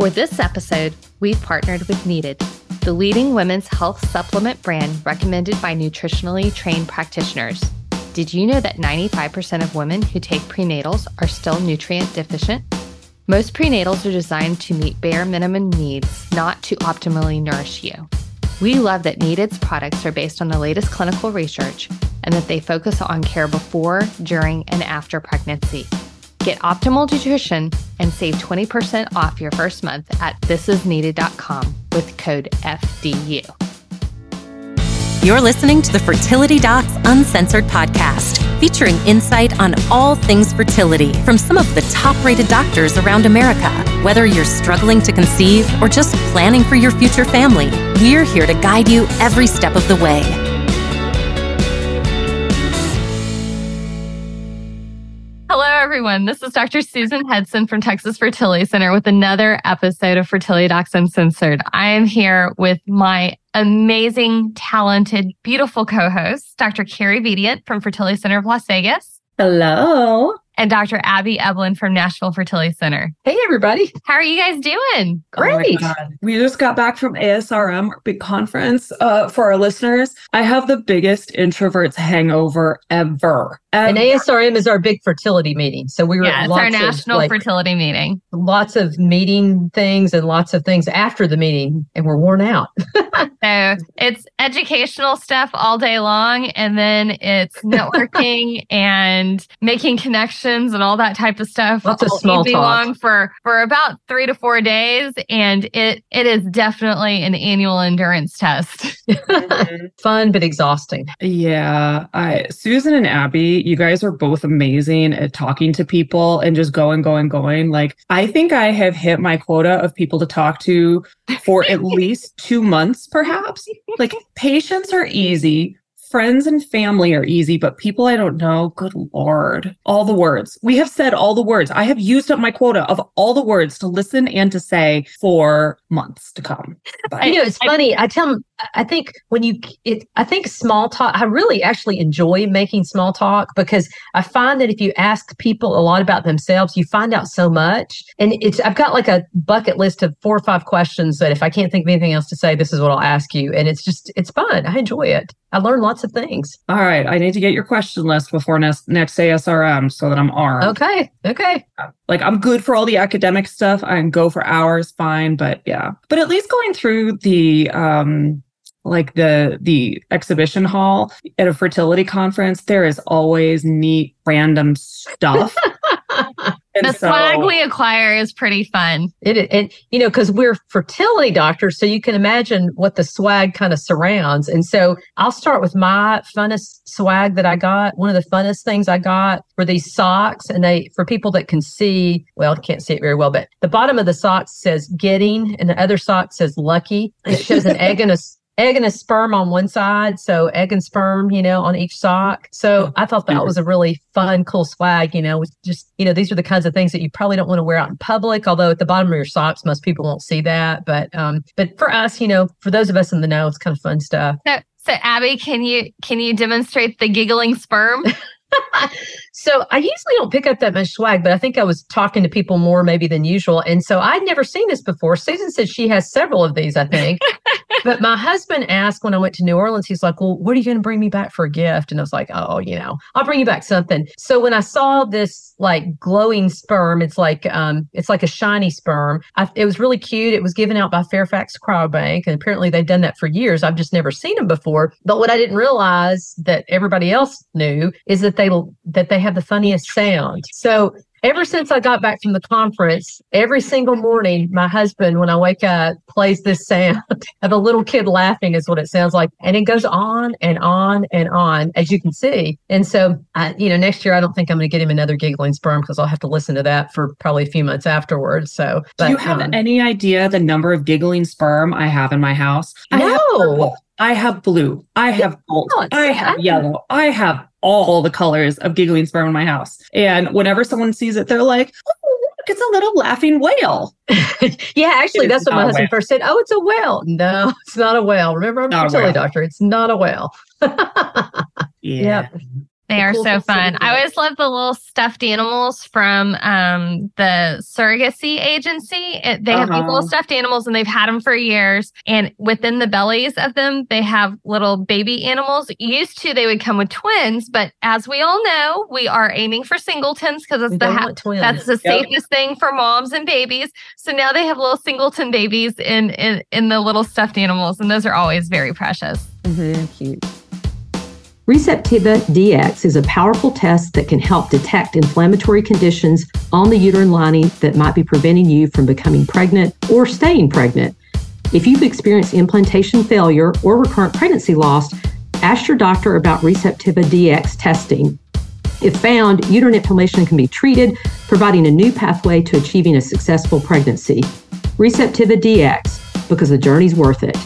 For this episode, we've partnered with Needed, the leading women's health supplement brand recommended by nutritionally trained practitioners. Did you know that 95% of women who take prenatals are still nutrient deficient? Most prenatals are designed to meet bare minimum needs, not to optimally nourish you. We love that Needed's products are based on the latest clinical research and that they focus on care before, during, and after pregnancy. Get optimal nutrition and save 20% off your first month at thisisneeded.com with code FDU. You're listening to the Fertility Docs Uncensored podcast, featuring insight on all things fertility from some of the top rated doctors around America. Whether you're struggling to conceive or just planning for your future family, we're here to guide you every step of the way. Everyone. This is Dr. Susan Hudson from Texas Fertility Center with another episode of Fertility Docs Uncensored. I am here with my amazing, talented, beautiful co host, Dr. Carrie Bedient from Fertility Center of Las Vegas. Hello. And Dr. Abby Eblen from Nashville Fertility Center. Hey, everybody. How are you guys doing? Great. Oh we just got back from ASRM, big conference. Uh, for our listeners, I have the biggest introverts hangover ever. And ASRM is our big fertility meeting. So we were yeah, it's our national of, like, fertility meeting. Lots of meeting things and lots of things after the meeting, and we're worn out. so it's educational stuff all day long, and then it's networking and making connections and all that type of stuff. Lots of small talk. long for for about three to four days, and it it is definitely an annual endurance test. Mm-hmm. Fun but exhausting. Yeah, I Susan and Abby you guys are both amazing at talking to people and just going, going, going. Like, I think I have hit my quota of people to talk to for at least two months, perhaps. Like, patients are easy friends and family are easy, but people I don't know, good lord, all the words. We have said all the words. I have used up my quota of all the words to listen and to say for months to come. But, you know, it's I, funny. I tell them, I think when you, it, I think small talk, I really actually enjoy making small talk because I find that if you ask people a lot about themselves, you find out so much. And it's, I've got like a bucket list of four or five questions that if I can't think of anything else to say, this is what I'll ask you. And it's just, it's fun. I enjoy it. I learn lots of things. All right. I need to get your question list before next, next ASRM so that I'm armed. Okay. Okay. Like I'm good for all the academic stuff. I can go for hours, fine. But yeah. But at least going through the um like the the exhibition hall at a fertility conference, there is always neat random stuff. And the so, swag we acquire is pretty fun. It and you know because we're fertility doctors, so you can imagine what the swag kind of surrounds. And so I'll start with my funnest swag that I got. One of the funnest things I got were these socks, and they for people that can see well, can't see it very well, but the bottom of the socks says "getting," and the other sock says "lucky." And it shows an egg and a egg and a sperm on one side. So egg and sperm, you know, on each sock. So I thought that was a really fun, cool swag, you know, with just, you know, these are the kinds of things that you probably don't want to wear out in public. Although at the bottom of your socks, most people won't see that. But, um, but for us, you know, for those of us in the know, it's kind of fun stuff. So, so Abby, can you, can you demonstrate the giggling sperm? so I usually don't pick up that much swag, but I think I was talking to people more maybe than usual. And so I'd never seen this before. Susan said she has several of these, I think. but my husband asked when I went to New Orleans, he's like, Well, what are you going to bring me back for a gift? And I was like, Oh, you know, I'll bring you back something. So when I saw this like glowing sperm, it's like um it's like a shiny sperm. I, it was really cute. It was given out by Fairfax Cryobank. And apparently they've done that for years. I've just never seen them before. But what I didn't realize that everybody else knew is that they that they have the funniest sound. So ever since I got back from the conference, every single morning, my husband, when I wake up, plays this sound of a little kid laughing, is what it sounds like. And it goes on and on and on, as you can see. And so, I, you know, next year, I don't think I'm going to get him another giggling sperm because I'll have to listen to that for probably a few months afterwards. So, but, do you have um, any idea the number of giggling sperm I have in my house? No. I have blue. I have gold. I have yellow. I have all the colors of giggling sperm in my house. And whenever someone sees it, they're like, oh, look, it's a little laughing whale. yeah, actually, that's what my husband first said. Oh, it's a whale. No, it's not a whale. Remember, I'm not a fertility doctor. It's not a whale. yeah. Yep. They are cool so fun. I always love the little stuffed animals from um, the surrogacy agency. It, they have these Uh-huh. little stuffed animals and they've had them for years. And within the bellies of them, they have little baby animals. Used to, they would come with twins, but as we all know, we are aiming for singletons because it's We the ha- that's the Yep. safest thing for moms and babies. So now they have little singleton babies in in in the little stuffed animals, and those are always very precious. Very cute. Receptiva DX is a powerful test that can help detect inflammatory conditions on the uterine lining that might be preventing you from becoming pregnant or staying pregnant. If you've experienced implantation failure or recurrent pregnancy loss, ask your doctor about Receptiva DX testing. If found, uterine inflammation can be treated, providing a new pathway to achieving a successful pregnancy. Receptiva DX, because the journey's worth it.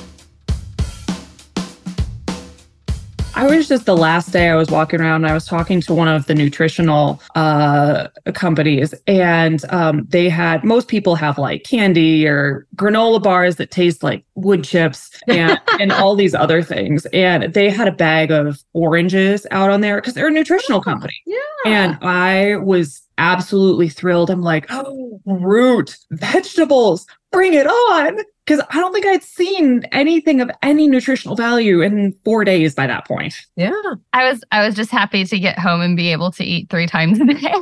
I was just the last day I was walking around and I was talking to one of the nutritional uh, companies, and um, they had most people have like candy or granola bars that taste like wood chips and, and all these other things. And they had a bag of oranges out on there because they're a nutritional company. Yeah. And I was absolutely thrilled. I'm like, oh, root, vegetables, bring it on. Because I don't think I'd seen anything of any nutritional value in four days by that point. Yeah. I was I was just happy to get home and be able to eat three times a day.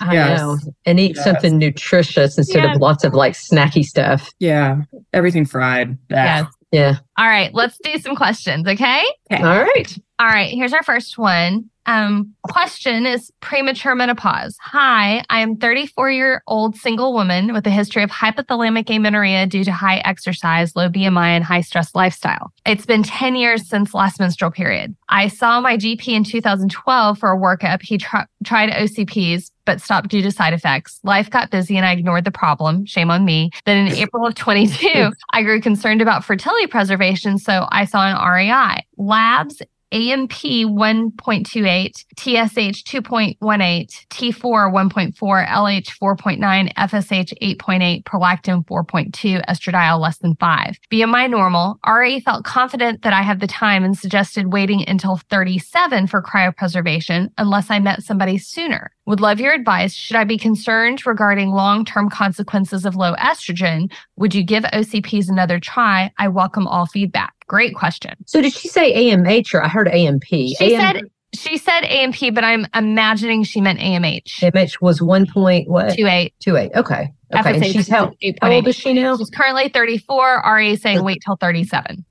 I Yes. know. And eat Yes. something nutritious instead Yes. of lots of like snacky stuff. Yeah, everything fried. yes. Yeah. All right, let's do some questions, okay? All right. All right, here's our first one. Um, question is premature menopause. Hi, I am 34 year old single woman with a history of hypothalamic amenorrhea due to high exercise, low BMI, and high stress lifestyle. It's been 10 years since last menstrual period. I saw my GP in 2012 for a workup. He tr- tried OCPs, but stopped due to side effects. Life got busy and I ignored the problem. Shame on me. Then in April of 22, I grew concerned about fertility preservation, so I saw an REI. Labs AMP 1.28, TSH 2.18, T4 1.4, LH 4.9, FSH 8.8, prolactin 4.2, estradiol less than 5. BMI normal. RA felt confident that I had the time and suggested waiting until 37 for cryopreservation unless I met somebody sooner. Would love your advice. Should I be concerned regarding long term consequences of low estrogen? Would you give OCPs another try? I welcome all feedback. Great question. So did she say AMH or I heard AMP? She AM said she said AMP, but I'm imagining she meant AMH. AMH was one point what? Two eight. Two eight. Okay. Okay. And she's how, how old is she now? She's currently 34. RA is saying wait till 37.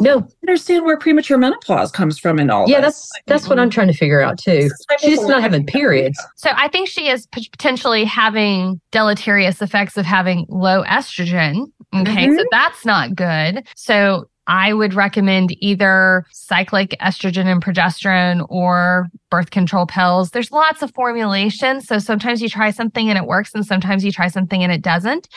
No. understand where premature menopause comes from and all Yeah, this. that's that's what I'm trying to figure out too. She's just not having periods. So I think she is p- potentially having deleterious effects of having low estrogen. Okay, Mm-hmm. so that's not good. So I would recommend either cyclic estrogen and progesterone or birth control pills. There's lots of formulations. So sometimes you try something and it works, and sometimes you try something and it doesn't.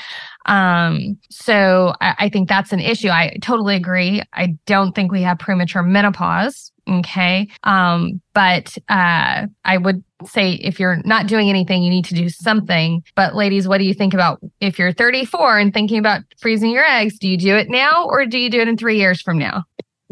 Um, so I, I think that's an issue. I totally agree. I don't think we have premature menopause. Okay. Um, but uh, I would say if you're not doing anything, you need to do something. But ladies, what do you think about if you're 34 and thinking about freezing your eggs? Do you do it now or do you do it in three years from now?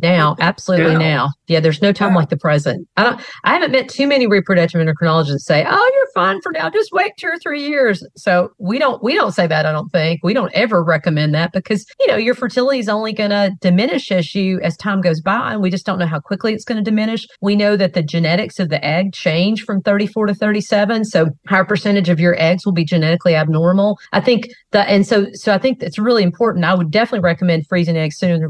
Now, absolutely Yeah. now. Yeah, there's no time like the present. I don't I haven't met too many reproductive endocrinologists say, Oh, you're fine for now, just wait two or three years. So we don't we don't say that, I don't think. We don't ever recommend that because you know your fertility is only gonna diminish as you as time goes by, and we just don't know how quickly it's gonna diminish. We know that the genetics of the egg change from 34 to 37. So higher percentage of your eggs will be genetically abnormal. I think that and so so I think it's really important. I would definitely recommend freezing eggs sooner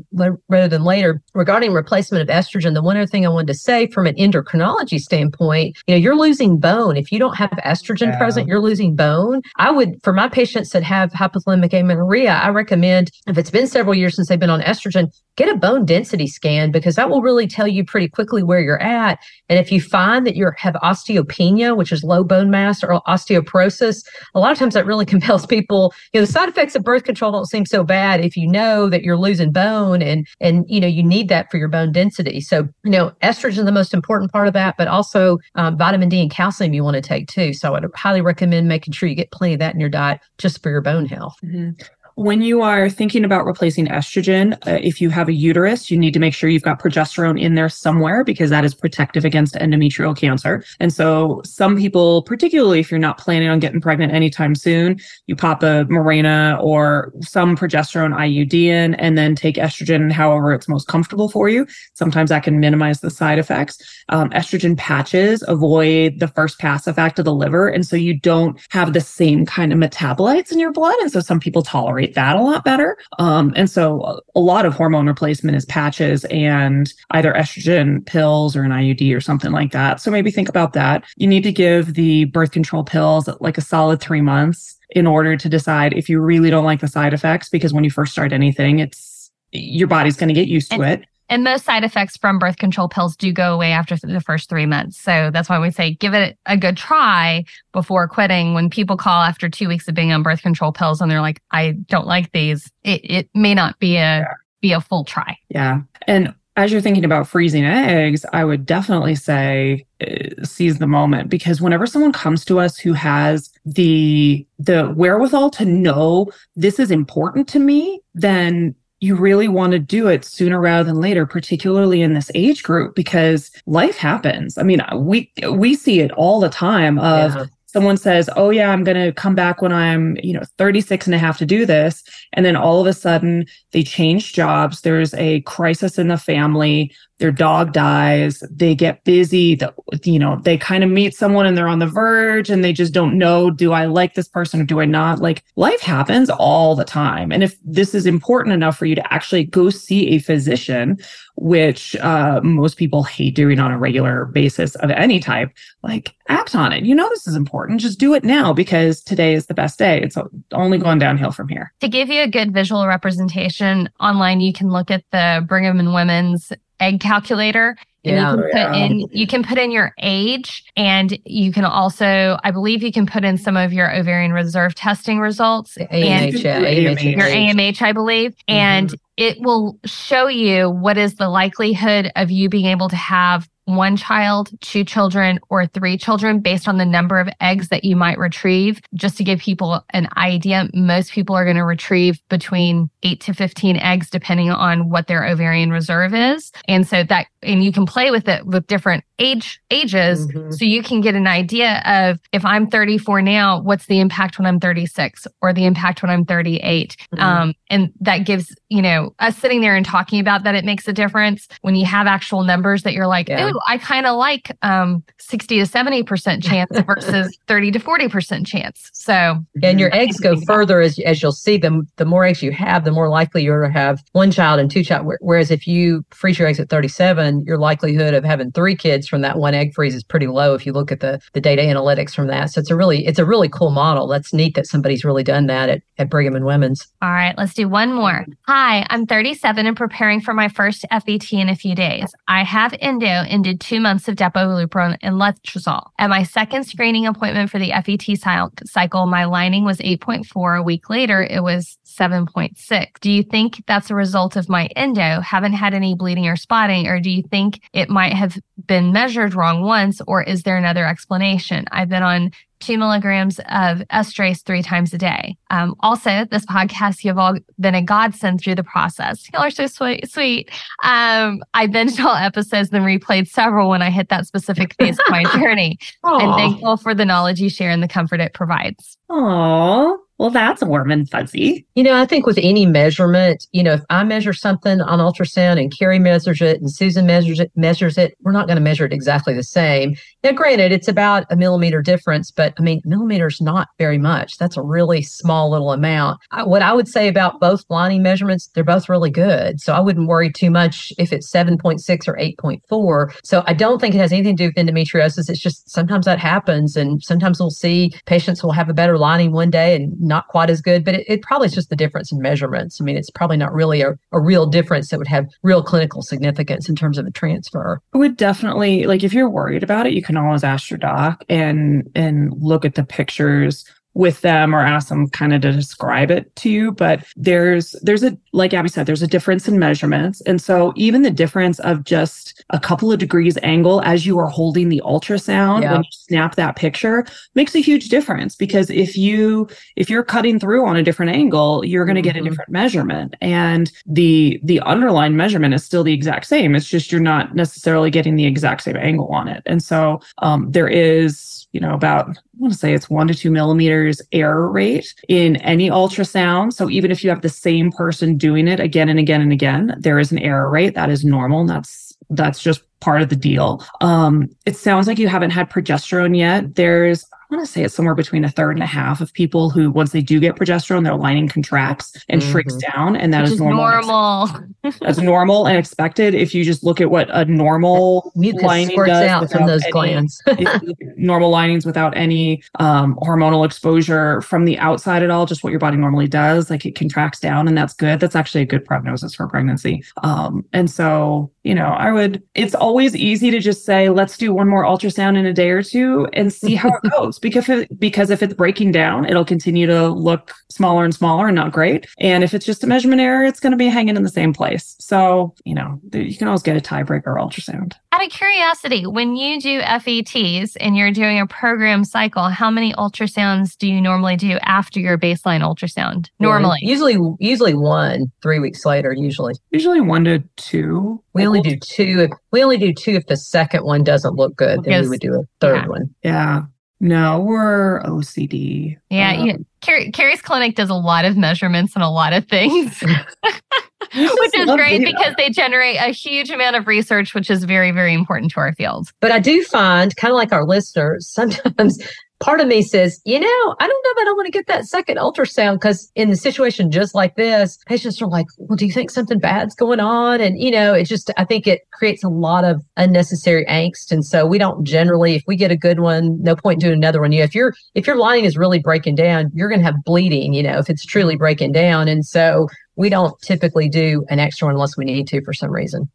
rather than later. Regarding replacement of estrogen, the one other thing I wanted to say from an endocrinology standpoint, you know, you're losing bone. If you don't have estrogen Yeah. present, you're losing bone. I would, for my patients that have hypothalamic amenorrhea, I recommend if it's been several years since they've been on estrogen, get a bone density scan because that will really tell you pretty quickly where you're at. And if you find that you have osteopenia, which is low bone mass or osteoporosis, a lot of times that really compels people, you know, the side effects of birth control don't seem so bad if you know that you're losing bone and and you know you need that for your bone density. So, you know, estrogen is the most important part of that, but also um, vitamin D and calcium you want to take too. So I would highly recommend making sure you get plenty of that in your diet just for your bone health. Mhm. When you are thinking about replacing estrogen, uh, if you have a uterus, you need to make sure you've got progesterone in there somewhere because that is protective against endometrial cancer. And so, some people, particularly if you're not planning on getting pregnant anytime soon, you pop a Mirena or some progesterone IUD in and then take estrogen however it's most comfortable for you. Sometimes that can minimize the side effects. Um, estrogen patches avoid the first pass effect of the liver. And so, you don't have the same kind of metabolites in your blood. And so, some people tolerate that a lot better. Um, and so a lot of hormone replacement is patches and either estrogen pills or an IUD or something like that. So maybe think about that. You need to give the birth control pills like a solid three months in order to decide if you really don't like the side effects, because when you first start anything, it's your body's going to get used to it. And most side effects from birth control pills do go away after the first three months. So that's why we say give it a good try before quitting. When people call after two weeks of being on birth control pills and they're like, I don't like these, it, it may not be a be a full try. Yeah. And as you're thinking about freezing eggs, I would definitely say uh, seize the moment because whenever someone comes to us who has the the wherewithal to know this is important to me, then you really want to do it sooner rather than later particularly in this age group because life happens. I mean uh, we we see it all the time of yeah. someone says oh yeah i'm going to come back when i'm you know 36 and a half to do this and then all of a sudden they change jobs. There's a crisis in the family their dog dies, they get busy, the, you know, they kind of meet someone and they're on the verge and they just don't know, do I like this person or do I not? Like life happens all the time. And if this is important enough for you to actually go see a physician, which uh, most people hate doing on a regular basis of any type, like act on it. You know, this is important. Just do it now because today is the best day. It's only going downhill from here. To give you a good visual representation online, you can look at the Brigham and Women's egg calculator. And yeah, you can put yeah. in you can put in your age and you can also I believe you can put in some of your ovarian reserve testing results AMH, and yeah, AMH, your AMH I believe mm-hmm. and it will show you what is the likelihood of you being able to have one child, two children, or three children based on the number of eggs that you might retrieve. Just to give people an idea, most people are going to retrieve between eight to 15 eggs, depending on what their ovarian reserve is. And so that, and you can play with it with different age ages. Mm-hmm. So you can get an idea of if I'm 34 now, what's the impact when I'm 36 or the impact when I'm 38. Mm-hmm. Um, and that gives, you know, us sitting there and talking about that, it makes a difference when you have actual numbers that you're like, yeah. ooh, I kind of like um, 60 to 70% chance versus 30 to 40% chance. So, and your eggs go further as, as you'll see them. The more eggs you have, the more likely you're to have one child and two child. Whereas if you freeze your eggs at 37, your likelihood of having three kids from that one egg freeze is pretty low if you look at the, the data analytics from that. So it's a really, it's a really cool model. That's neat that somebody's really done that at, at Brigham and Women's. All right, let's do one more. Hi, I'm 37 and preparing for my first FET in a few days. I have endo and did two months of Depo-Lupron and letrozole. At my second screening appointment for the FET cycle, my lining was 8.4. A week later, it was 7.6. Do you think that's a result of my endo? Haven't had any bleeding or spotting, or do you think it might have been measured wrong once, or is there another explanation? I've been on two milligrams of estrace three times a day. Um, also, this podcast, you've all been a godsend through the process. Y'all are so sweet. sweet. Um, I binged all episodes and replayed several when I hit that specific phase of my journey. I'm thankful for the knowledge you share and the comfort it provides. Aww. Well, that's warm and fuzzy. You know, I think with any measurement, you know, if I measure something on ultrasound and Carrie measures it and Susan measures it, measures it, we're not going to measure it exactly the same. Now, granted, it's about a millimeter difference, but I mean, millimeters not very much. That's a really small little amount. I, what I would say about both lining measurements, they're both really good. So I wouldn't worry too much if it's 7.6 or 8.4. So I don't think it has anything to do with endometriosis. It's just sometimes that happens. And sometimes we'll see patients will have a better lining one day and not quite as good, but it, it probably is just the difference in measurements. I mean, it's probably not really a, a real difference that would have real clinical significance in terms of a transfer. I would definitely like if you're worried about it, you can always ask your doc and and look at the pictures with them or ask them kind of to describe it to you but there's there's a like abby said there's a difference in measurements and so even the difference of just a couple of degrees angle as you are holding the ultrasound Yeah. when you snap that picture makes a huge difference because if you if you're cutting through on a different angle you're going to get a Mhm. different measurement and the the underlying measurement is still the exact same it's just you're not necessarily getting the exact same angle on it and so um, there is you know about i want to say it's one to two millimeters error rate in any ultrasound. So even if you have the same person doing it again and again and again there is an error rate. That is normal. And that's that's just part of the deal. Um, it sounds like you haven't had progesterone yet. There's want to say it's somewhere between a third and a half of people who, once they do get progesterone, their lining contracts and shrinks down, and that Which is is normal. and normal. that's normal and expected if you just look at what a normal Mucus lining squirts does out from without those any- glands. if you look at normal linings without any um, hormonal exposure from the outside at all, just what your body normally does, like it contracts down, and that's good. That's actually a good prognosis for pregnancy. Um, and so, you know, I would. It's always easy to just say, let's do one more ultrasound in a day or two and see how it goes, because if, because if it's breaking down, it'll continue to look smaller and smaller and not great. And if it's just a measurement error, it's going to be hanging in the same place. So, you know, you can always get a tiebreaker ultrasound. Out of curiosity, when you do FETs and you're doing a program cycle, how many ultrasounds do you normally do after your baseline ultrasound? Normally. usually, usually one. Three weeks later, usually Usually one to two. we only do two. If, we only do two if the second one doesn't look good. Then Yes. we would do a third Yeah. one. Yeah. No, we're OCD. Yeah, Um, you, Carrie, Carrie's clinic does a lot of measurements and a lot of things, which is great data. because they generate a huge amount of research, which is very, very important to our field. But I do find, kind of like our listeners, sometimes part of me says, you know, I don't know if I don't want to get that second ultrasound because in the situation just like this, patients are like, well, do you think something bad's going on? And, you know, it just, I think it creates a lot of unnecessary angst. And so we don't generally, if we get a good one, no point doing another one. You, if your if your lining is really breaking down, you're going to have bleeding, you know, if it's truly breaking down. And so we don't typically do an extra one unless we need to for some reason.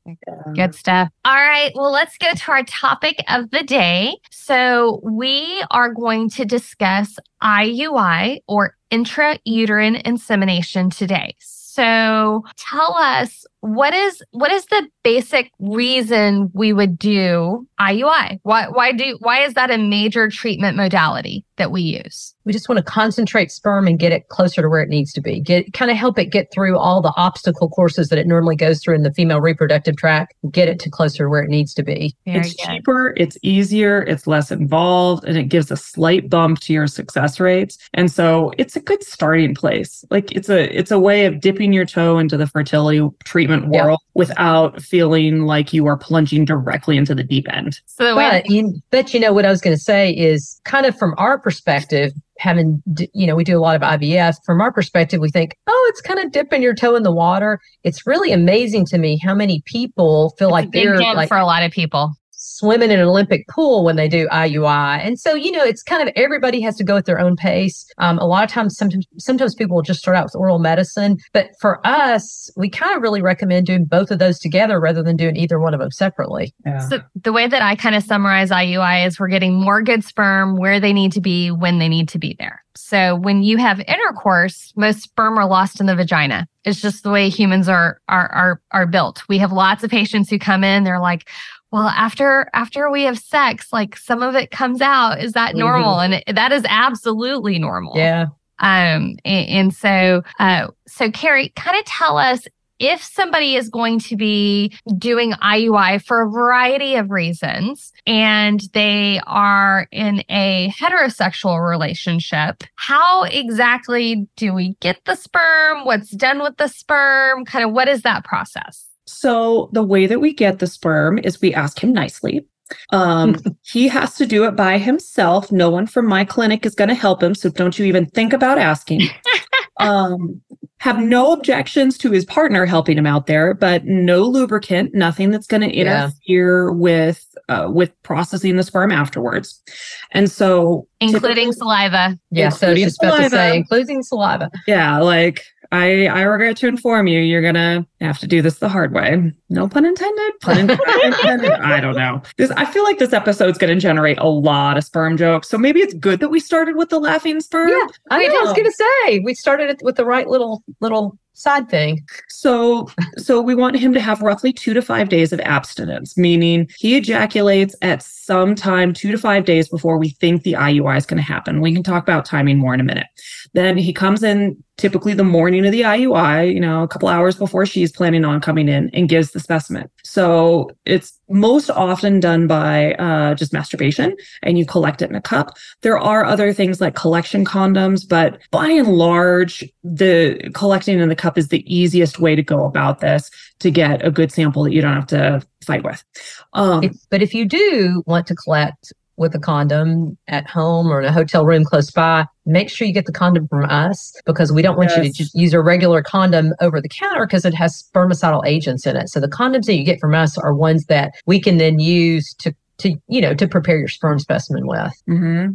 Good stuff. All right. Well, let's go to our topic of the day. So, we are going to discuss IUI or intrauterine insemination today. So, tell us what is what is the basic reason we would do IUI? Why why do why is that a major treatment modality that we use? We just want to concentrate sperm and get it closer to where it needs to be. Get kind of help it get through all the obstacle courses that it normally goes through in the female reproductive tract. Get it to closer to where it needs to be. Very it's good. cheaper, it's easier, it's less involved, and it gives a slight bump to your success rates. And so it's a good starting place. Like it's a it's a way of dipping your toe into the fertility treatment Yeah. world without feeling like you are plunging directly into the deep end. So the way But you, but you know what I was going to say is kind of from our perspective, having you know we do a lot of IVF. From our perspective, we think, oh, it's kind of dipping your toe in the water. It's really amazing to me how many people feel it's a like big they're like for a lot of people. Swimming in an Olympic pool when they do IUI. And so, you know, it's kind of everybody has to go at their own pace. Um, a lot of times, sometimes, sometimes people will just start out with oral medicine. But for us, we kind of really recommend doing both of those together rather than doing either one of them separately. Yeah. So the way that I kind of summarize IUI is we're getting more good sperm where they need to be when they need to be there. So when you have intercourse, most sperm are lost in the vagina. It's just the way humans are are are are built. We have lots of patients who come in, they're like, well, after after we have sex, like some of it comes out. Is that normal? And it, that is absolutely normal. Yeah. Um, and, and so, uh, so Carrie, kind of tell us if somebody is going to be doing IUI for a variety of reasons and they are in a heterosexual relationship, how exactly do we get the sperm? What's done with the sperm? Kind of what is that process? So the way that we get the sperm is we ask him nicely. Um, he has to do it by himself. No one from my clinic is going to help him. So don't you even think about asking. um, have no objections to his partner helping him out there, but no lubricant, nothing that's going to Yeah. interfere with uh, with processing the sperm afterwards. And so, Including typically- saliva. Yeah. So Including just about to saliva. say, including saliva. yeah, like I I regret to inform you, you're gonna have to do this the hard way. No pun intended. Pun intended. I don't know. This I feel like this episode's gonna generate a lot of sperm jokes. So maybe it's good that we started with the laughing sperm. Yeah, I, I was gonna say we started it with the right little little side thing. So, so we want him to have roughly two to five days of abstinence, meaning he ejaculates at some time two to five days before we think the IUI is going to happen. We can talk about timing more in a minute. Then he comes in typically the morning of the IUI, you know, a couple hours before she's planning on coming in and gives the specimen. So it's most often done by uh, just masturbation and you collect it in a cup. There are other things like collection condoms, but by and large, the collecting in the cup is the easiest way to go about this to get a good sample that you don't have to fight with. Um, but if you do want to collect with a condom at home or in a hotel room close by, make sure you get the condom from us because we don't want yes. you to just use a regular condom over the counter because it has spermicidal agents in it. So the condoms that you get from us are ones that we can then use to to you know to prepare your sperm specimen with. Mm-hmm.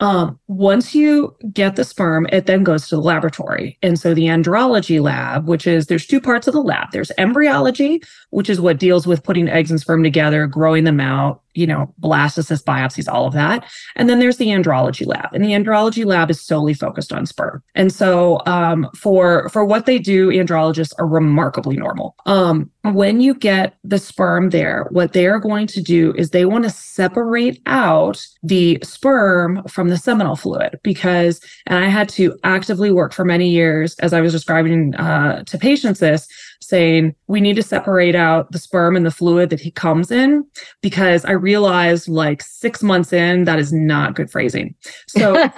Um, once you get the sperm, it then goes to the laboratory. And so the andrology lab, which is there's two parts of the lab. There's embryology, which is what deals with putting eggs and sperm together, growing them out, you know, blastocyst biopsies, all of that. And then there's the andrology lab, and the andrology lab is solely focused on sperm. And so, um, for for what they do, andrologists are remarkably normal. Um, when you get the sperm there, what they are going to do is they want to separate out the sperm from the seminal fluid because, and I had to actively work for many years as I was describing uh, to patients this saying we need to separate out the sperm and the fluid that he comes in because I realized like six months in that is not good phrasing. So,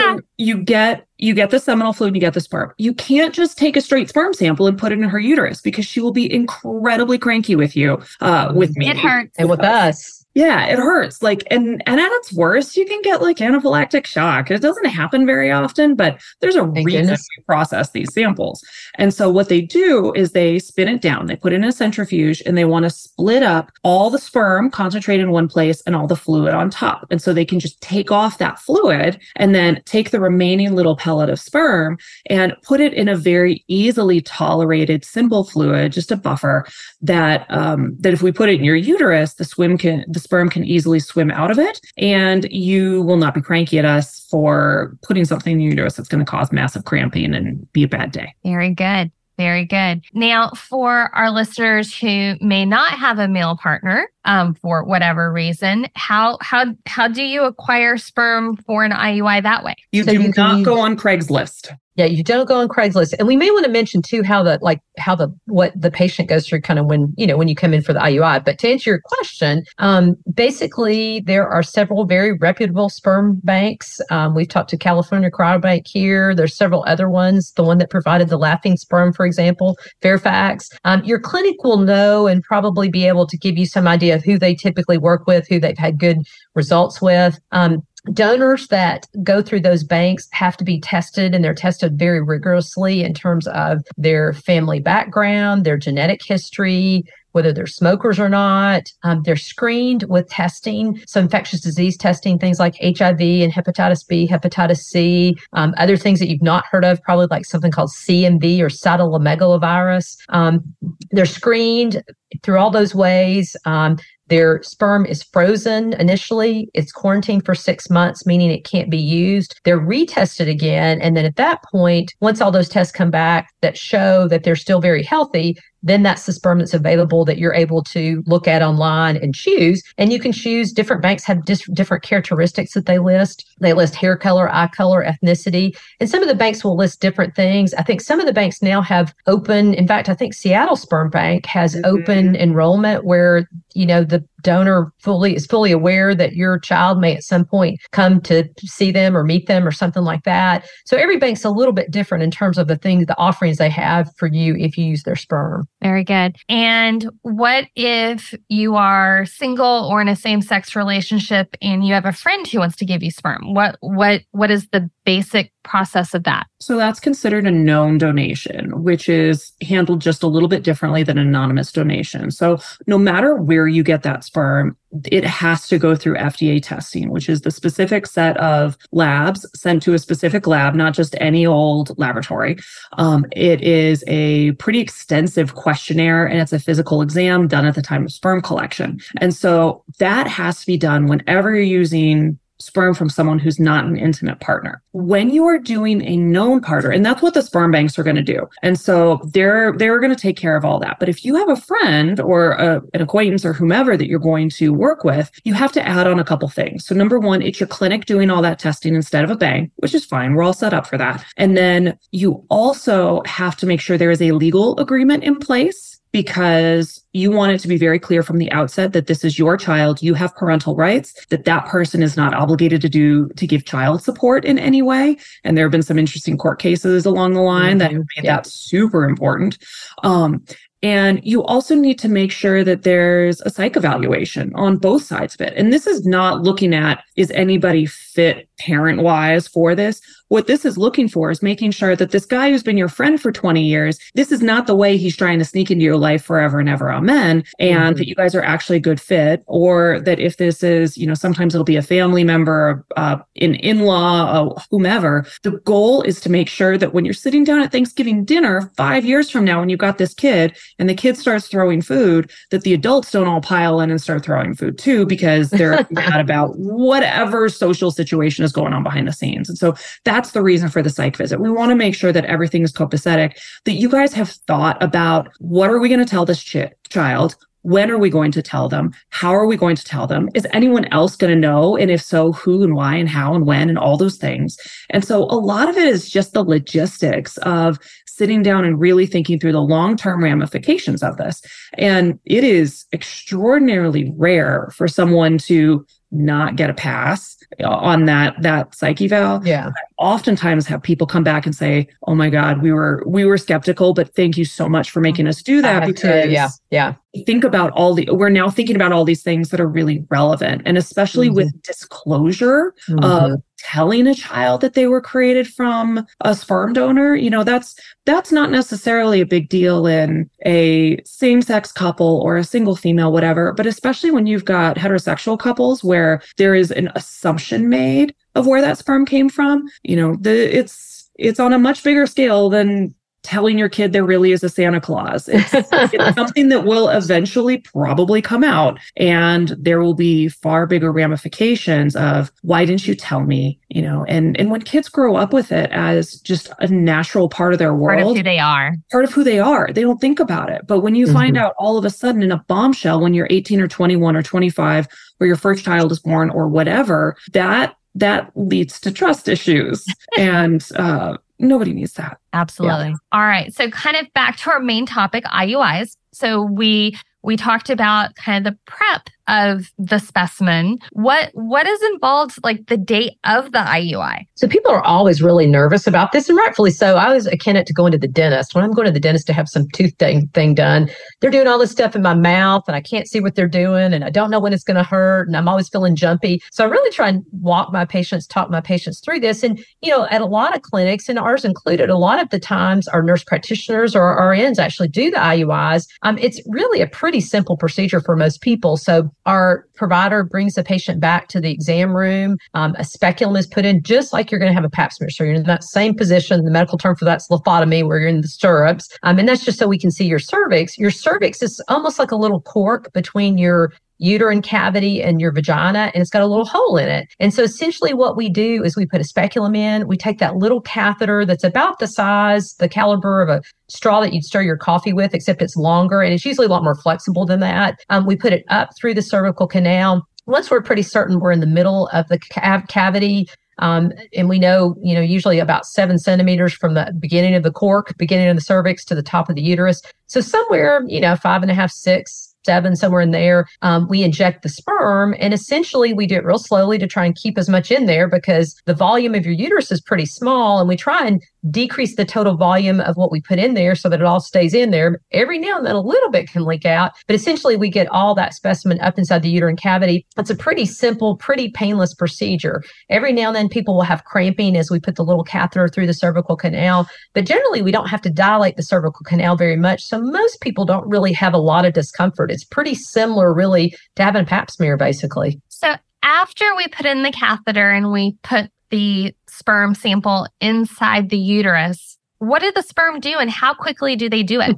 so you get you get the seminal fluid, you get the sperm. You can't just take a straight sperm sample and put it in her uterus because she will be incredibly cranky with you, uh, with me. It hurts. And with us. Yeah, it hurts. Like, and and at its worst, you can get like anaphylactic shock. It doesn't happen very often, but there's a Thank reason goodness. we process these samples. And so what they do is they spin it down. They put it in a centrifuge and they want to split up all the sperm, concentrate in one place, and all the fluid on top. And so they can just take off that fluid and then take the remaining little pellet of sperm and put it in a very easily tolerated simple fluid, just a buffer that um, that if we put it in your uterus, the swim can the sperm can easily swim out of it, and you will not be cranky at us for putting something in your uterus that's going to cause massive cramping and be a bad day. Very good. Very good. Now, for our listeners who may not have a male partner um, for whatever reason, how how how do you acquire sperm for an IUI that way? You so do you not go on Craigslist. Yeah, you don't go on Craigslist. And we may want to mention too how the like how the what the patient goes through kind of when, you know, when you come in for the IUI. But to answer your question, um, basically there are several very reputable sperm banks. Um, we've talked to California Cryobank here. There's several other ones. The one that provided the laughing sperm, for example, Fairfax. Um, your clinic will know and probably be able to give you some idea of who they typically work with, who they've had good results with. Um, donors that go through those banks have to be tested and they're tested very rigorously in terms of their family background, their genetic history, whether they're smokers or not. Um, they're screened with testing, so infectious disease testing, things like HIV and hepatitis B, hepatitis C, um, other things that you've not heard of, probably like something called CMV or cytomegalovirus. Um, they're screened through all those ways. Um, their sperm is frozen initially. It's quarantined for six months, meaning it can't be used. They're retested again. And then at that point, once all those tests come back that show that they're still very healthy, then that's the sperm that's available that you're able to look at online and choose. And you can choose different banks have dis- different characteristics that they list. They list hair color, eye color, ethnicity, and some of the banks will list different things. I think some of the banks now have open. In fact, I think Seattle Sperm Bank has mm-hmm. open enrollment where you know the donor fully is fully aware that your child may at some point come to see them or meet them or something like that. So every bank's a little bit different in terms of the things, the offerings they have for you if you use their sperm. Very good. And what if you are single or in a same-sex relationship and you have a friend who wants to give you sperm? What what what is the basic process of that? So that's considered a known donation, which is handled just a little bit differently than an anonymous donation. So no matter where you get that sperm, it has to go through FDA testing, which is the specific set of labs sent to a specific lab, not just any old laboratory. Um, it is a pretty extensive questionnaire and it's a physical exam done at the time of sperm collection. And so that has to be done whenever you're using sperm from someone who's not an intimate partner. When you are doing a known partner, and that's what the sperm banks are going to do. And so they're they're going to take care of all that. But if you have a friend or a, an acquaintance or whomever that you're going to work with, you have to add on a couple things. So number one, it's your clinic doing all that testing instead of a bank, which is fine. We're all set up for that. And then you also have to make sure there is a legal agreement in place because you want it to be very clear from the outset that this is your child you have parental rights that that person is not obligated to do to give child support in any way and there have been some interesting court cases along the line mm-hmm. that have made that super important um, and you also need to make sure that there's a psych evaluation on both sides of it. And this is not looking at is anybody fit parent wise for this? What this is looking for is making sure that this guy who's been your friend for 20 years, this is not the way he's trying to sneak into your life forever and ever. Amen. And mm-hmm. that you guys are actually a good fit, or that if this is, you know, sometimes it'll be a family member, uh, an in law, uh, whomever, the goal is to make sure that when you're sitting down at Thanksgiving dinner five years from now, when you've got this kid and the kid starts throwing food, that the adults don't all pile in and start throwing food too, because they're mad about whatever social situation is going on behind the scenes. And so that that's the reason for the psych visit. We want to make sure that everything is copacetic, that you guys have thought about what are we going to tell this ch- child? When are we going to tell them? How are we going to tell them? Is anyone else going to know? And if so, who and why and how and when and all those things. And so a lot of it is just the logistics of sitting down and really thinking through the long term ramifications of this. And it is extraordinarily rare for someone to not get a pass on that that psyche eval. Yeah. I oftentimes have people come back and say, "Oh my God, we were we were skeptical, but thank you so much for making us do that." Because yeah, yeah. Think about all the we're now thinking about all these things that are really relevant, and especially mm-hmm. with disclosure mm-hmm. of telling a child that they were created from a sperm donor you know that's that's not necessarily a big deal in a same-sex couple or a single female whatever but especially when you've got heterosexual couples where there is an assumption made of where that sperm came from you know the it's it's on a much bigger scale than telling your kid there really is a Santa Claus. It's, it's, something that will eventually probably come out. And there will be far bigger ramifications of why didn't you tell me? You know, and and when kids grow up with it as just a natural part of their world, part of who they are, part of who they are, they don't think about it. But when you mm-hmm. find out all of a sudden in a bombshell when you're 18 or 21 or 25, where your first child is born or whatever, that that leads to trust issues and uh, nobody needs that. Absolutely. Yeah. All right. So kind of back to our main topic, IUIs. So we we talked about kind of the prep of the specimen. What what is involved like the date of the IUI? So people are always really nervous about this, and rightfully so. I always akin it to going to the dentist. When I'm going to the dentist to have some tooth thing, thing done, they're doing all this stuff in my mouth, and I can't see what they're doing, and I don't know when it's going to hurt, and I'm always feeling jumpy. So I really try and walk my patients, talk my patients through this. And you know, at a lot of clinics, and ours included, a lot of the times our nurse practitioners or our RNs actually do the IUIs. Um, it's really a pretty simple procedure for most people. So our provider brings the patient back to the exam room. Um, a speculum is put in just like you're going to have a pap smear. So you're in that same position. The medical term for that's lithotomy, where you're in the stirrups. Um, and that's just so we can see your cervix. Your cervix is almost like a little cork between your uterine cavity and your vagina, and it's got a little hole in it. And so essentially what we do is we put a speculum in, we take that little catheter that's about the size, the caliber of a straw that you'd stir your coffee with, except it's longer and it's usually a lot more flexible than that. Um, we put it up through the cervical canal. Once we're pretty certain we're in the middle of the cav- cavity, um, and we know, you know, usually about seven centimeters from the beginning of the cork, beginning of the cervix to the top of the uterus. So somewhere, you know, five and a half, six, seven, somewhere in there, um, we inject the sperm. And essentially, we do it real slowly to try and keep as much in there because the volume of your uterus is pretty small. And we try and decrease the total volume of what we put in there so that it all stays in there. Every now and then a little bit can leak out, but essentially we get all that specimen up inside the uterine cavity. It's a pretty simple, pretty painless procedure. Every now and then people will have cramping as we put the little catheter through the cervical canal, but generally we don't have to dilate the cervical canal very much. So most people don't really have a lot of discomfort. It's pretty similar really to having a pap smear basically. So after we put in the catheter and we put the sperm sample inside the uterus, what did the sperm do and how quickly do they do it?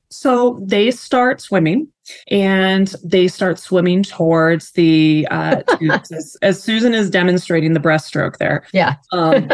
so they start swimming and they start swimming towards the uh, as, as, Susan is demonstrating the breaststroke there. Yeah. Um,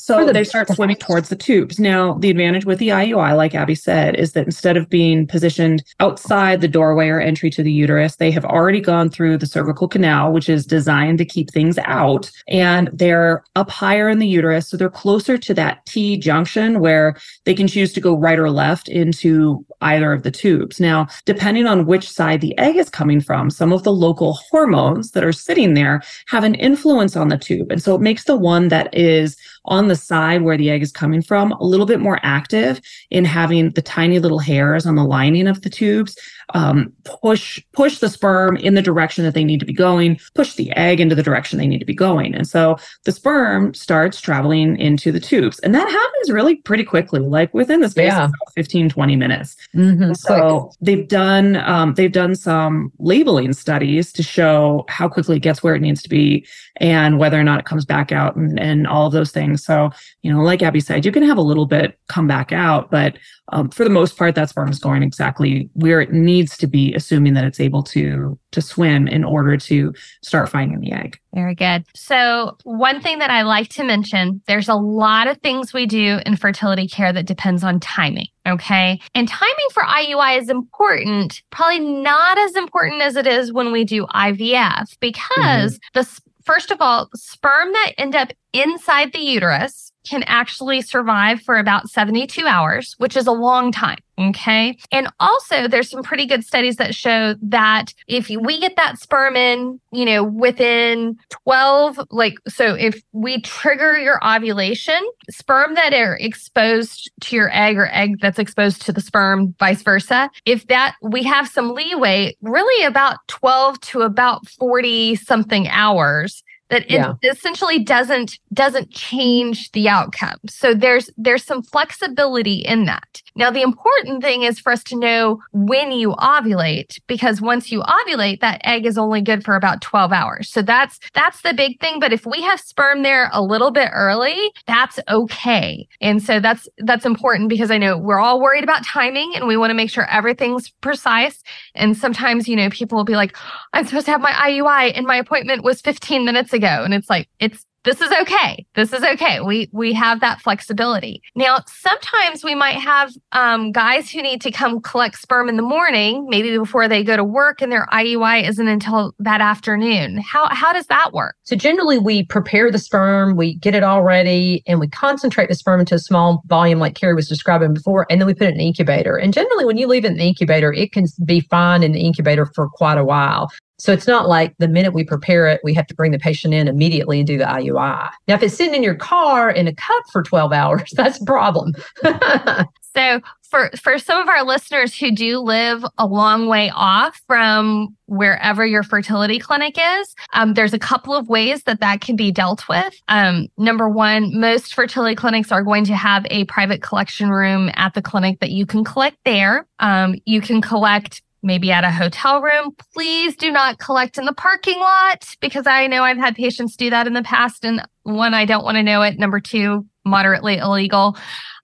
So the they start swimming towards the tubes. Now, the advantage with the IUI, like Abby said, is that instead of being positioned outside the doorway or entry to the uterus, they have already gone through the cervical canal, which is designed to keep things out. And they're up higher in the uterus. So they're closer to that T junction where they can choose to go right or left into either of the tubes. Now, depending on which side the egg is coming from, some of the local hormones that are sitting there have an influence on the tube. And so it makes the one that is on the side where the egg is coming from a little bit more active in having the tiny little hairs on the lining of the tubes um, push push the sperm in the direction that they need to be going, push the egg into the direction they need to be going. And so the sperm starts traveling into the tubes. And that happens really pretty quickly, like within the space yeah. of 15, 20 minutes. Mm-hmm. So they've done um, they've done some labeling studies to show how quickly it gets where it needs to be and whether or not it comes back out and, and all of those things. So, you know, like Abby said, you can have a little bit come back out, but um, for the most part, that sperm is going exactly where it needs to be, assuming that it's able to to swim in order to start finding the egg. Very good. So, one thing that I like to mention, there's a lot of things we do in fertility care that depends on timing. Okay. And timing for IUI is important, probably not as important as it is when we do IVF because mm-hmm. the first of all, sperm that end up inside the uterus can actually survive for about 72 hours, which is a long time. Okay. And also, there's some pretty good studies that show that if we get that sperm in, you know, within 12, like, so if we trigger your ovulation, sperm that are exposed to your egg or egg that's exposed to the sperm, vice versa, if that we have some leeway, really about 12 to about 40 something hours that it yeah. essentially doesn't doesn't change the outcome so there's there's some flexibility in that now the important thing is for us to know when you ovulate because once you ovulate that egg is only good for about 12 hours. So that's that's the big thing. But if we have sperm there a little bit early that's okay. And so that's that's important because i know we're all worried about timing and we want to make sure everything's precise. And sometimes you know people will be like i'm supposed to have my iui and my appointment was 15 minutes ago. And it's like, it's this is okay. This is okay. We we have that flexibility. Now, sometimes we might have um, guys who need to come collect sperm in the morning, maybe before they go to work, and their IUI isn't until that afternoon. How how does that work? So generally, we prepare the sperm, we get it all ready, and we concentrate the sperm into a small volume, like Carrie was describing before, and then we put it in the incubator. And generally, when you leave it in the incubator, it can be fine in the incubator for quite a while. So it's not like the minute we prepare it, we have to bring the patient in immediately and do the IUI. Now, if it's sitting in your car in a cup for 12 hours, that's a problem. so for for some of our listeners who do live a long way off from wherever your fertility clinic is um, there's a couple of ways that that can be dealt with um, number one most fertility clinics are going to have a private collection room at the clinic that you can collect there um, you can collect maybe at a hotel room. Please do not collect in the parking lot because I know I've had patients do that in the past. And one, I don't want to know it. Number two, moderately illegal.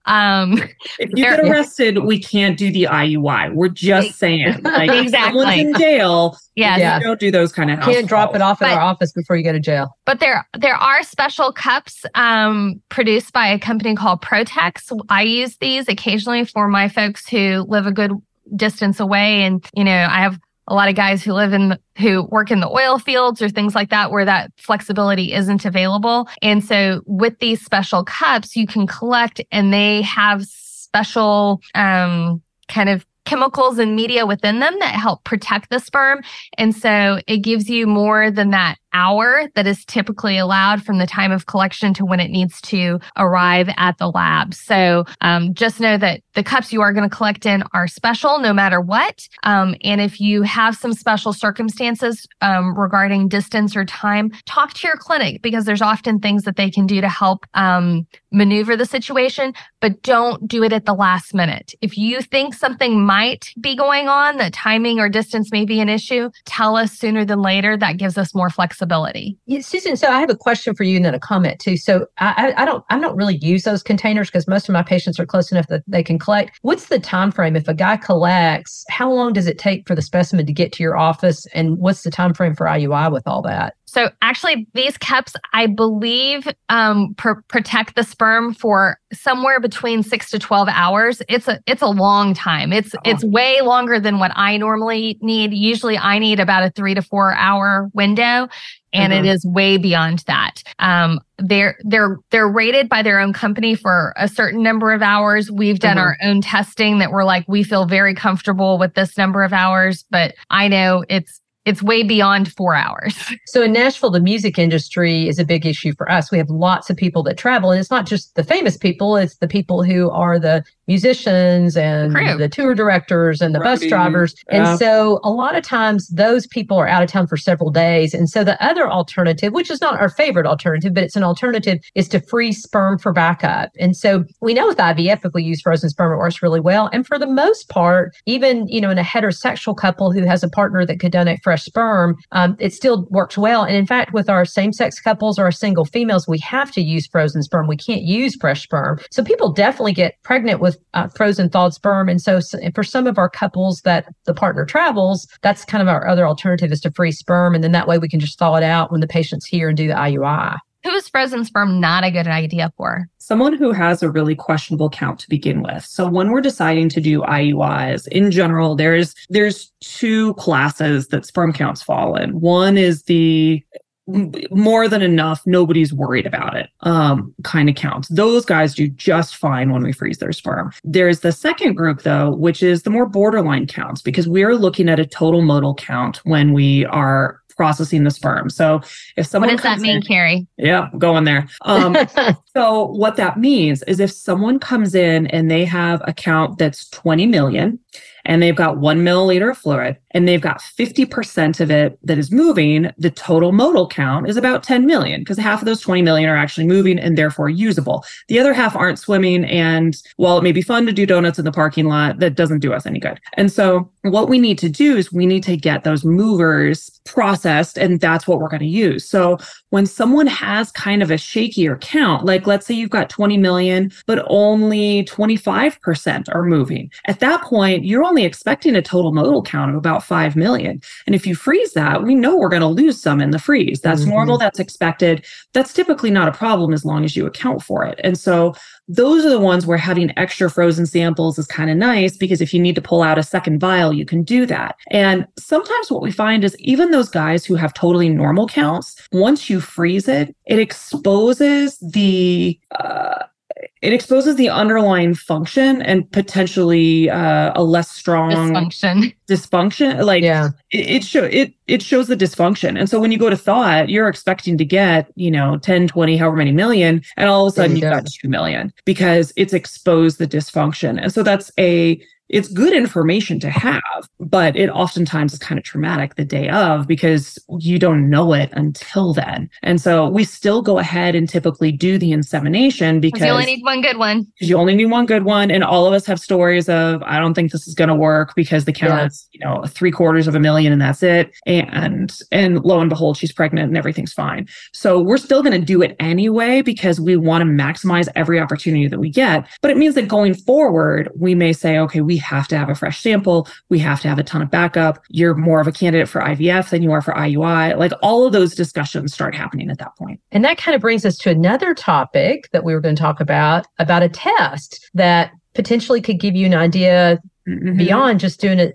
Um, if you get arrested, we can't do the IUI. We're just saying, like, exactly. someone's in jail. Yes. Yeah, don't do those kind of. Can't drop it off at our office before you go to jail. But there, there are special cups um, produced by a company called Protex. I use these occasionally for my folks who live a good distance away. And, you know, I have a lot of guys who live in, who work in the oil fields or things like that where that flexibility isn't available. And so with these special cups, you can collect and they have special, um, kind of chemicals and media within them that help protect the sperm. And so it gives you more than that hour that is typically allowed from the time of collection to when it needs to arrive at the lab. So um, just know that the cups you are going to collect in are special no matter what. Um, and if you have some special circumstances um, regarding distance or time, talk to your clinic because there's often things that they can do to help um, maneuver the situation, but don't do it at the last minute. If you think something might be going on, that timing or distance may be an issue, tell us sooner than later. That gives us more flexibility. Yeah, Susan, so I have a question for you and then a comment too. So I, I don't I don't really use those containers because most of my patients are close enough that they can collect. What's the time frame if a guy collects? How long does it take for the specimen to get to your office, and what's the time frame for IUI with all that? So actually, these cups, I believe, um, pr- protect the sperm for somewhere between six to twelve hours. It's a it's a long time. It's oh. it's way longer than what I normally need. Usually, I need about a three to four hour window, and mm-hmm. it is way beyond that. Um, they're they're they're rated by their own company for a certain number of hours. We've done mm-hmm. our own testing that we're like we feel very comfortable with this number of hours, but I know it's it's way beyond four hours. So in Nashville, the music industry is a big issue for us. We have lots of people that travel, and it's not just the famous people, it's the people who are the musicians and Crew. the tour directors and the bus drivers. Yeah. And so a lot of times those people are out of town for several days. And so the other alternative, which is not our favorite alternative, but it's an alternative, is to freeze sperm for backup. And so we know with IVF, if we use frozen sperm, it works really well. And for the most part, even, you know, in a heterosexual couple who has a partner that could donate fresh sperm, um, it still works well. And in fact, with our same sex couples or our single females, we have to use frozen sperm. We can't use fresh sperm. So people definitely get pregnant with uh, frozen thawed sperm. And so, so, for some of our couples that the partner travels, that's kind of our other alternative is to freeze sperm. And then that way we can just thaw it out when the patient's here and do the IUI. Who is frozen sperm not a good idea for? Someone who has a really questionable count to begin with. So when we're deciding to do IUIs, in general, there's there's two classes that sperm counts fall in. One is the more than enough nobody's worried about it um kind of counts those guys do just fine when we freeze their sperm there's the second group though which is the more borderline counts because we're looking at a total motile count when we are processing the sperm. So if someone What does that mean, in, Carrie? Yeah, going there. Um, so what that means is if someone comes in and they have a count that's 20 million and they've got one milliliter of fluid and they've got 50% of it that is moving, the total motile count is about 10 million because half of those 20 million are actually moving and therefore usable. The other half aren't swimming. And while it may be fun to do donuts in the parking lot, that doesn't do us any good. And so what we need to do is we need to get those movers processed and that's what we're going to use. So when someone has kind of a shakier count, like let's say you've got 20 million, but only 25% are moving. At that point, you're only expecting a total motile count of about 5 million. And if you freeze that, we know we're going to lose some in the freeze. That's mm-hmm. normal. That's expected. That's typically not a problem as long as you account for it. And so those are the ones where having extra frozen samples is kind of nice because if you need to pull out a second vial, you can do that. And sometimes what we find is even those guys who have totally normal counts, once you freeze it, it exposes the uh, it exposes the underlying function and potentially uh, a less strong dysfunction. Dysfunction, like yeah. it, it show it it shows the dysfunction. And so when you go to thought, you're expecting to get you know 10, 20, however many million, and all of a sudden you've got two million because it's exposed the dysfunction. And so that's a it's good information to have, but it oftentimes is kind of traumatic the day of because you don't know it until then. And so we still go ahead and typically do the insemination because you only need one good one. You only need one good one. And all of us have stories of, I don't think this is going to work because the count yeah. is, you know, three quarters of a million and that's it. And, and lo and behold, she's pregnant and everything's fine. So we're still going to do it anyway because we want to maximize every opportunity that we get. But it means that going forward, we may say, okay, we have to have a fresh sample. We have to have a ton of backup. You're more of a candidate for IVF than you are for IUI. Like all of those discussions start happening at that point. And that kind of brings us to another topic that we were going to talk about about a test that potentially could give you an idea mm-hmm. beyond just doing a,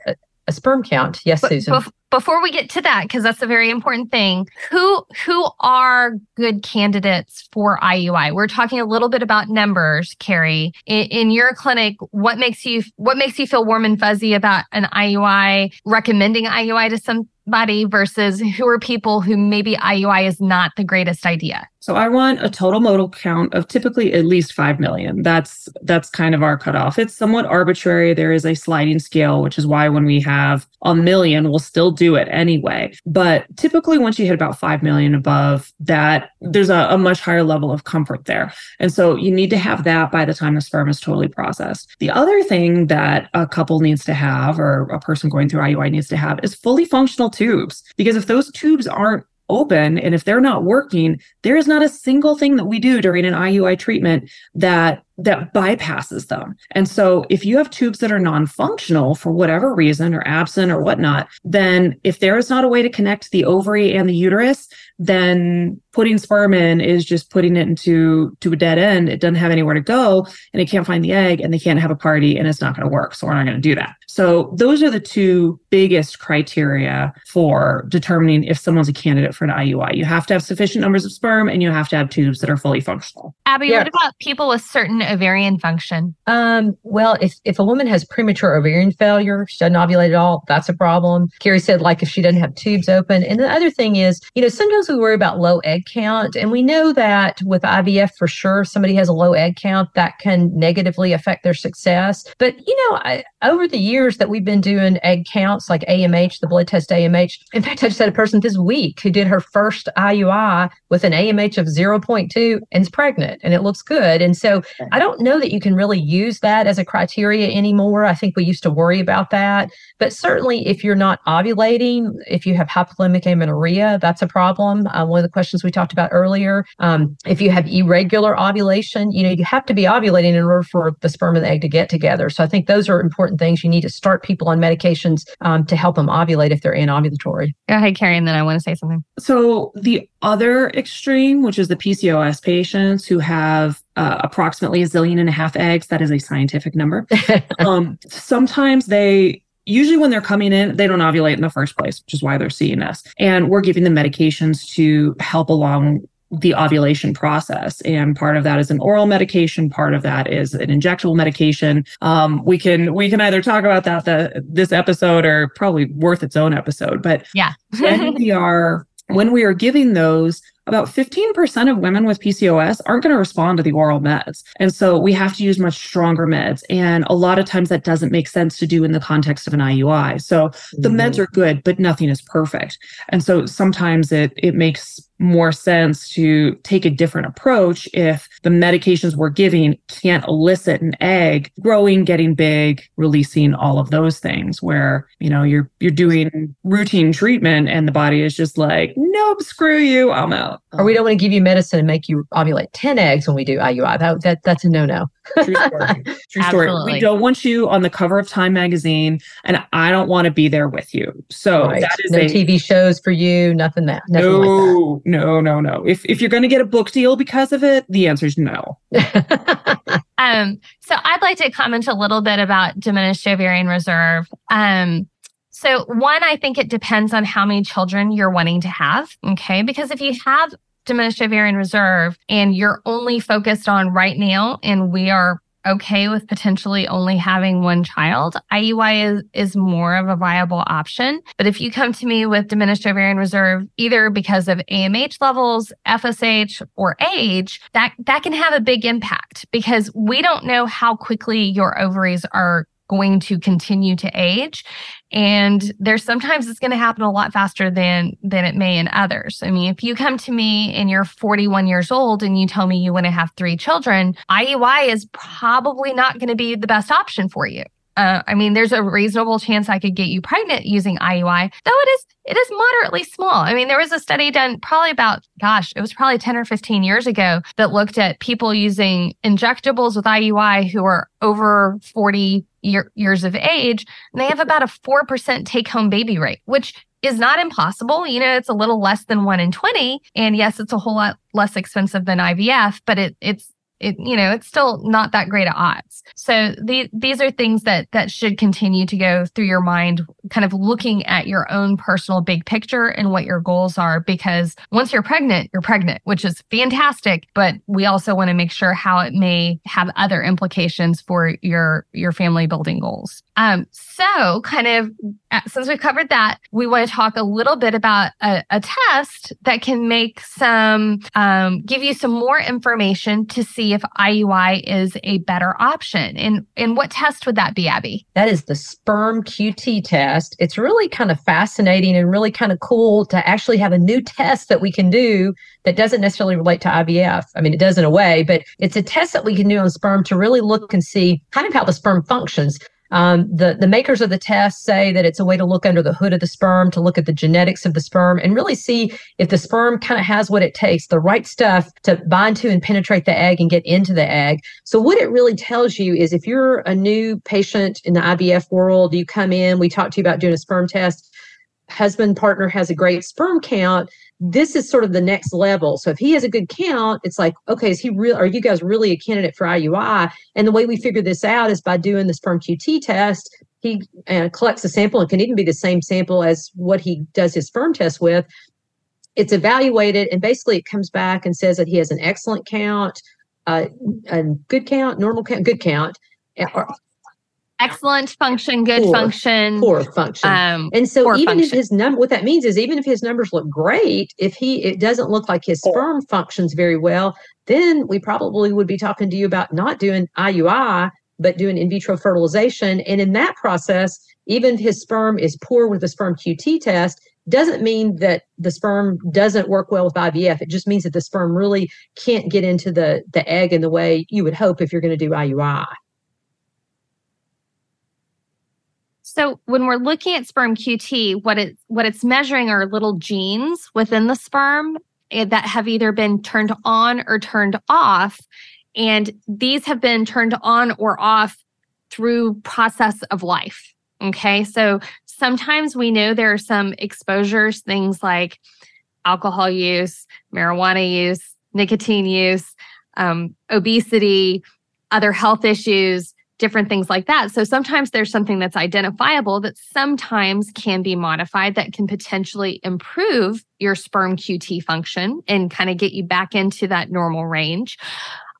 a sperm count. Yes, but, Susan. Bef- before we get to that, because that's a very important thing, who who are good candidates for IUI? We're talking a little bit about numbers, Carrie. In, in your clinic, what makes you what makes you feel warm and fuzzy about an IUI, recommending IUI to somebody versus who are people who maybe IUI is not the greatest idea? So I want a total motile count of typically at least 5 million. That's that's kind of our cutoff. It's somewhat arbitrary. There is a sliding scale, which is why when we have a million, we'll still do it anyway. But typically once you hit about 5 million above that, there's a, a much higher level of comfort there. And so you need to have that by the time the sperm is totally processed. The other thing that a couple needs to have or a person going through IUI needs to have is fully functional tubes. Because if those tubes aren't open and if they're not working there is not a single thing that we do during an IUI treatment that that bypasses them. And so if you have tubes that are non-functional for whatever reason or absent or whatnot, then if there is not a way to connect the ovary and the uterus, then putting sperm in is just putting it into to a dead end. It doesn't have anywhere to go and it can't find the egg and they can't have a party and it's not going to work. So we're not going to do that. So those are the two biggest criteria for determining if someone's a candidate for an IUI. You have to have sufficient numbers of sperm and you have to have tubes that are fully functional. Abby, yeah. what about people with certain ovarian function? Um, well, if, if a woman has premature ovarian failure, she doesn't ovulate at all, that's a problem. Carrie said, like if she doesn't have tubes open. And the other thing is, you know, sometimes we worry about low egg count. And we know that with IVF, for sure, somebody has a low egg count that can negatively affect their success. But, you know, I, over the years that we've been doing egg counts like AMH, the blood test AMH, in fact, I just had a person this week who did her first IUI with an AMH of 0.2 and is pregnant and it looks good. And so I don't know that you can really use that as a criteria anymore. I think we used to worry about that. But certainly, if you're not ovulating, if you have hypothalamic amenorrhea, that's a problem. Uh, one of the questions we talked about earlier. Um, if you have irregular ovulation, you know, you have to be ovulating in order for the sperm and the egg to get together. So I think those are important things. You need to start people on medications um, to help them ovulate if they're anovulatory. Go ahead, Carrie, and then I want to say something. So the other extreme, which is the PCOS patients who have uh, approximately a zillion and a half eggs, that is a scientific number. um, sometimes they usually when they're coming in, they don't ovulate in the first place, which is why they're seeing us. And we're giving them medications to help along the ovulation process. And part of that is an oral medication. Part of that is an injectable medication. Um, we can we can either talk about that the, this episode or probably worth its own episode. But yeah, when we are when we are giving those, about 15% of women with PCOS aren't going to respond to the oral meds. And so we have to use much stronger meds. And a lot of times that doesn't make sense to do in the context of an IUI. So mm-hmm. the meds are good, but nothing is perfect. And so sometimes it it makes more sense to take a different approach if the medications we're giving can't elicit an egg growing getting big releasing all of those things where you know you're you're doing routine treatment and the body is just like nope screw you i'm out or we don't want to give you medicine and make you ovulate 10 eggs when we do iui that, that that's a no-no True story. True story. We don't want you on the cover of Time magazine, and I don't want to be there with you. So right. that is no a, TV shows for you. Nothing that. Nothing no, like that. no, no, no. If if you're going to get a book deal because of it, the answer no. um. So I'd like to comment a little bit about diminished ovarian reserve. Um. So, one, I think it depends on how many children you're wanting to have. Okay. Because if you have diminished ovarian reserve and you're only focused on right now and we are okay with potentially only having one child, IUI is, is more of a viable option. But if you come to me with diminished ovarian reserve, either because of AMH levels, FSH, or age, that, that can have a big impact because we don't know how quickly your ovaries are going to continue to age and there's sometimes it's going to happen a lot faster than than it may in others i mean if you come to me and you're 41 years old and you tell me you want to have three children iui is probably not going to be the best option for you uh, I mean, there's a reasonable chance I could get you pregnant using IUI, though it is it is moderately small. I mean, there was a study done probably about, gosh, it was probably 10 or 15 years ago that looked at people using injectables with IUI who are over 40 year, years of age, and they have about a 4% take home baby rate, which is not impossible. You know, it's a little less than one in 20. And yes, it's a whole lot less expensive than IVF, but it, it's it, you know, it's still not that great of odds. So the, these are things that, that should continue to go through your mind, kind of looking at your own personal big picture and what your goals are. Because once you're pregnant, you're pregnant, which is fantastic. But we also want to make sure how it may have other implications for your, your family building goals. Um, so kind of uh, since we've covered that, we want to talk a little bit about a, a test that can make some, um, give you some more information to see if IUI is a better option. And, and what test would that be, Abby? That is the sperm QT test. It's really kind of fascinating and really kind of cool to actually have a new test that we can do that doesn't necessarily relate to IVF. I mean, it does in a way, but it's a test that we can do on sperm to really look and see kind of how the sperm functions. Um, the, the makers of the test say that it's a way to look under the hood of the sperm, to look at the genetics of the sperm and really see if the sperm kind of has what it takes, the right stuff to bind to and penetrate the egg and get into the egg. So what it really tells you is if you're a new patient in the IVF world, you come in, we talk to you about doing a sperm test, husband partner has a great sperm count this is sort of the next level. So if he has a good count, it's like, okay, is he real? Are you guys really a candidate for IUI? And the way we figure this out is by doing the sperm QT test. He uh, collects a sample and can even be the same sample as what he does his sperm test with. It's evaluated, and basically it comes back and says that he has an excellent count, uh, a good count, normal count, good count, or excellent function, good poor, function, poor function. Um, and so even function. if his number, what that means is even if his numbers look great, if he it doesn't look like his sperm functions very well, then we probably would be talking to you about not doing IUI but doing in vitro fertilization. And in that process, even if his sperm is poor with the sperm QT test, doesn't mean that the sperm doesn't work well with IVF. It just means that the sperm really can't get into the the egg in the way you would hope if you're going to do IUI. So when we're looking at sperm QT, what it what it's measuring are little genes within the sperm eh, that have either been turned on or turned off, and these have been turned on or off through process of life. Okay, so sometimes we know there are some exposures, things like alcohol use, marijuana use, nicotine use, um, obesity, other health issues different things like that. So sometimes there's something that's identifiable that sometimes can be modified that can potentially improve your sperm QT function and kind of get you back into that normal range.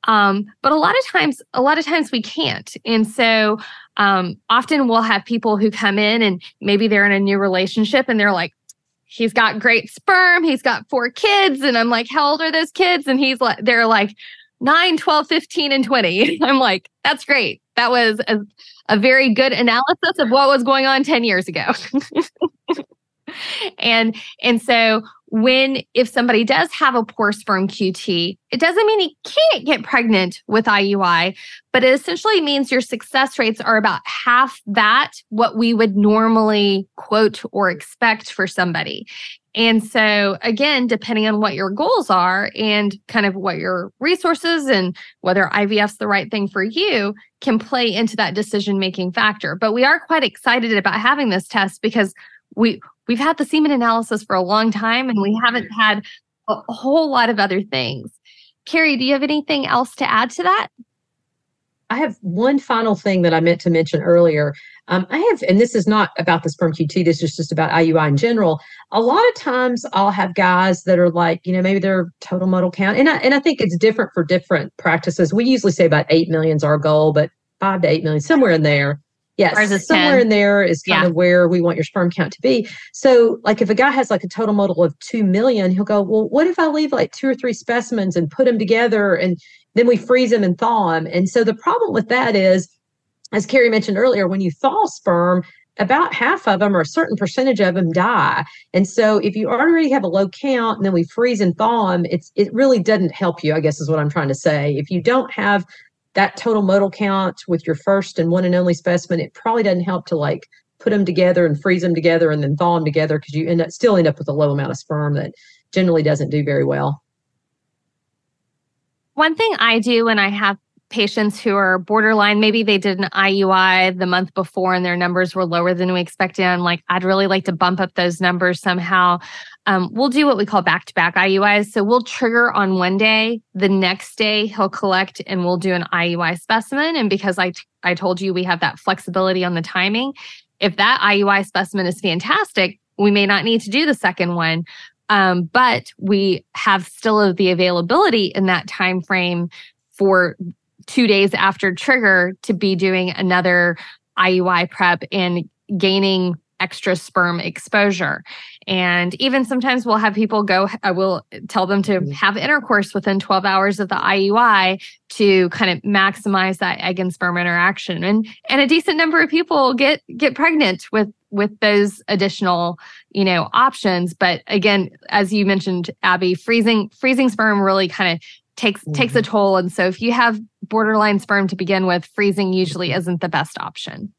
Um, but a lot of times, a lot of times we can't. And so um, often we'll have people who come in and maybe they're in a new relationship and they're like, he's got great sperm, he's got four kids. And I'm like, how old are those kids? And he's like, they're like, 9, 12, 15, and 20. I'm like, that's great. That was a, a very good analysis of what was going on 10 years ago. and and so when if somebody does have a poor sperm QT, it doesn't mean he can't get pregnant with IUI, but it essentially means your success rates are about half that what we would normally quote or expect for somebody. And so, again, depending on what your goals are and kind of what your resources and whether IVF's the right thing for you can play into that decision making factor. But we are quite excited about having this test because we we've had the semen analysis for a long time and we haven't had a whole lot of other things. Carrie, do you have anything else to add to that? I have one final thing that I meant to mention earlier. Um, I have, and this is not about the sperm QT, this is just about IUI in general. A lot of times I'll have guys that are like, you know, maybe their total motile count, and I, and I think it's different for different practices. We usually say about 8 million is our goal, but five to 8 million, somewhere in there. Yes, somewhere 10. in there is kind yeah. of where we want your sperm count to be. So, like, if a guy has like a total motile of two million, he'll go, "Well, what if I leave like two or three specimens and put them together and then we freeze them and thaw them. And so the problem with that is, as Carrie mentioned earlier, when you thaw sperm, about half of them or a certain percentage of them die. And so if you already have a low count and then we freeze and thaw them, it's it really doesn't help you, I guess is what I'm trying to say. If you don't have that total motile count with your first and one and only specimen, it probably doesn't help to like put them together and freeze them together and then thaw them together because you end up still end up with a low amount of sperm that generally doesn't do very well. One thing I do when I have patients who are borderline, maybe they did an IUI the month before and their numbers were lower than we expected. I'm like, I'd really like to bump up those numbers somehow. Um, we'll do what we call back to back IUIs. So we'll trigger on one day, the next day he'll collect and we'll do an IUI specimen. And because I, t- I told you we have that flexibility on the timing, if that IUI specimen is fantastic, we may not need to do the second one. Um, but we have still the availability in that time frame for two days after trigger to be doing another IUI prep and gaining extra sperm exposure. And even sometimes we'll have people go, I will tell them to mm-hmm. have intercourse within 12 hours of the IUI to kind of maximize that egg and sperm interaction. And and a decent number of people get get pregnant with with those additional, you know, options. But again, as you mentioned, Abby, freezing freezing sperm really kind of takes mm-hmm. takes a mm-hmm. toll. And so if you have borderline sperm to begin with, freezing usually mm-hmm. isn't the best option.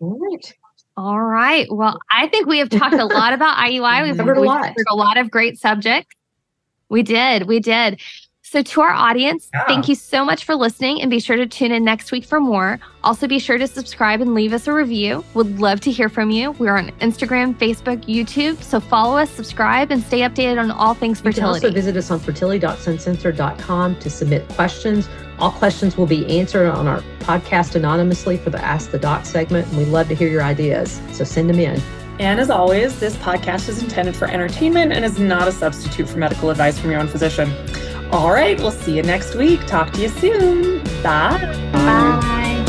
All right. All right. Well, I think we have talked a lot about IUI. We've covered a lot. A lot of great subjects. We did. We did. So, to our audience, yeah. thank you so much for listening and be sure to tune in next week for more. Also, be sure to subscribe and leave us a review. Would love to hear from you. We're on Instagram, Facebook, YouTube. So, follow us, subscribe, and stay updated on all things fertility. You can also visit us on FertilityDocsUncensored.com to submit questions. All questions will be answered on our podcast anonymously for the Ask the Doc segment, and we'd love to hear your ideas. So, send them in. And as always, this podcast is intended for entertainment and is not a substitute for medical advice from your own physician. All right, we'll see you next week. Talk to you soon. Bye. Bye.